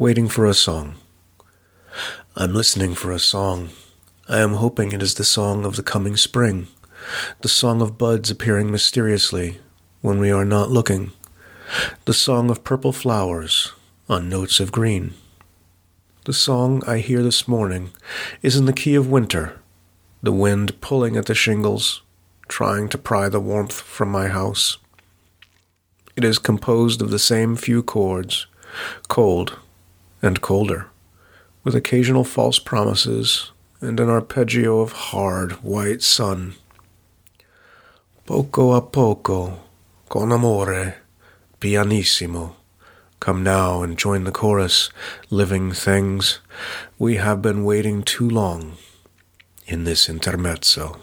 waiting for a song. I'm listening for a song. I am hoping it is the song of the coming spring, the song of buds appearing mysteriously when we are not looking, the song of purple flowers on notes of green. The song I hear this morning is in the key of winter, the wind pulling at the shingles, trying to pry the warmth from my house. It is composed of the same few chords, cold and colder, with occasional false promises and an arpeggio of hard white sun. Poco a poco, con amore, pianissimo. Come now and join the chorus, living things. We have been waiting too long in this intermezzo.